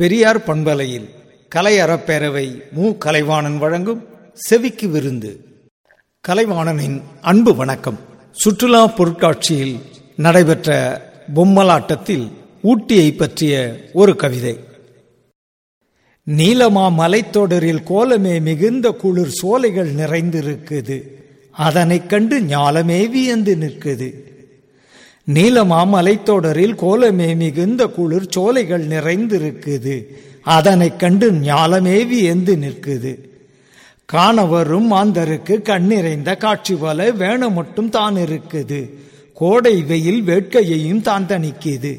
பெரியார் பண்பலையில் கலை அறப்பேரவை மு. கலைவாணன் வழங்கும் செவிக்கு விருந்து. கலைவாணனின் அன்பு வணக்கம். சுற்றுலா பொருட்காட்சியில் நடைபெற்ற பொம்மலாட்டத்தில் ஊட்டியை பற்றிய ஒரு கவிதை. நீலமா மலைத்தொடரில் கோலமே மிகுந்த குளிர் சோலைகள் நிறைந்திருக்குது. அதனைக் கண்டு ஞாலமே வியந்து நிற்குது. நீலமா மலைத்தொடரில் கோலமே மிகுந்த குளிர் சோலைகள் நிறைந்திருக்குது. அதனைக் கண்டு ஞாலமே வியந்து நிற்குது. காண வரும் மாந்தருக்கு கண்ணிறைந்த காட்சி போல வேண மட்டும் தான் இருக்குது கோடை வெயில் வேட்கையையும் தான் தணிக்குது.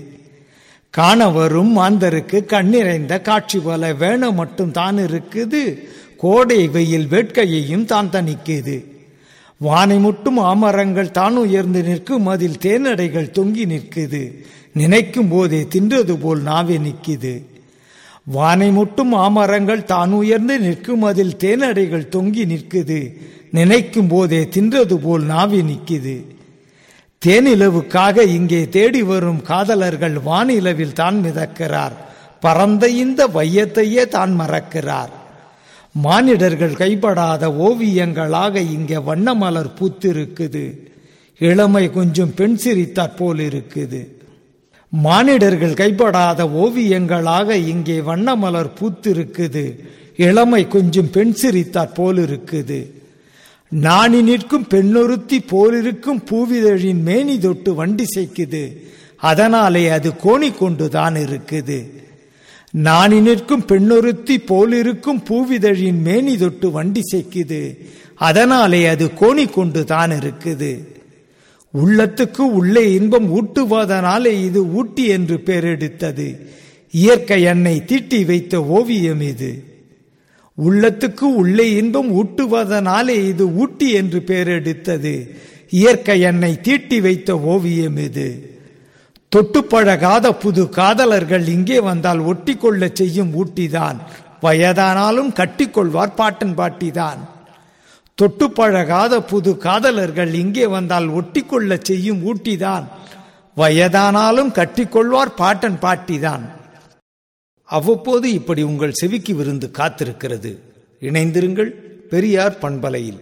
காண வரும் மாந்தருக்கு கண்ணிறைந்த காட்சி போல வேண மட்டும் தான் இருக்குது கோடை வெயில் வேட்கையையும் தான் தணிக்குது. வானை முட்டும் ஆமரங்கள் தான் உயர்ந்து நிற்கும் அதில் தேனடைகள் தொங்கி நிற்குது. நினைக்கும் போதே தின்றது போல் நாவே நிற்குது. வானை முட்டும் ஆமரங்கள் தான் உயர்ந்து நிற்கும் அதில் தேனடைகள் தொங்கி நிற்குது. நினைக்கும் போதே தின்றது போல் நாவி நிற்குது. தேனிலவுக்காக இங்கே தேடி வரும் காதலர்கள் வானிலவில் தான் மிதக்கிறார். பரந்த இந்த வையத்தையே தான் மறக்கிறார். மானிடர்கள் கைப்படாத ஓவியங்களாக இங்கே வண்ணமலர் பூத்திருக்குது. இளமை கொஞ்சம் பெண் சிரித்தாற் போல் இருக்குது மானிடர்கள் கைப்படாத ஓவியங்களாக இங்கே வண்ணமலர் பூத்திருக்குது. இளமை கொஞ்சம் பெண் சிரித்தாற் போல் இருக்குது நாணி நிற்கும் பெண்ணொருத்தி போலிருக்கும் பூவிதழின் மேனி தொட்டு வண்டி செய்க்குது அதனாலே அது கோணி கொண்டுதான் இருக்குது. நாணி நிற்கும் பெண்ணொருத்தி போலிருக்கும் பூவிதழின் மேனி தொட்டு வண்டி சேர்க்குது அதனாலே அது கோணி கொண்டு தான் இருக்குது. உள்ளத்துக்கு உள்ளே இன்பம் ஊட்டுவதனாலே இது ஊட்டி என்று பெயரெடுத்தது இயற்கை எண்ணெய் தீட்டி வைத்த ஓவியம் இது. உள்ளத்துக்கு உள்ளே இன்பம் ஊட்டுவதனாலே இது ஊட்டி என்று பெயரெடுத்தது இயற்கை எண்ணெய் தீட்டி வைத்த ஓவியம் இது. தொட்டு பழகாத புது காதலர்கள் இங்கே வந்தால் ஒட்டி கொள்ள செய்யும் ஊட்டிதான். வயதானாலும் கட்டிக்கொள்வார் பாட்டன் பாட்டிதான். தொட்டுப்பழகாத புது காதலர்கள் இங்கே வந்தால் ஒட்டி கொள்ள செய்யும் ஊட்டிதான். வயதானாலும் கட்டிக்கொள்வார் பாட்டன் பாட்டிதான். அவ்வப்போது இப்படி உங்கள் செவிக்கு விருந்து காத்திருக்கிறது. இணைந்திருங்கள் பெரியார் பண்பலையில்.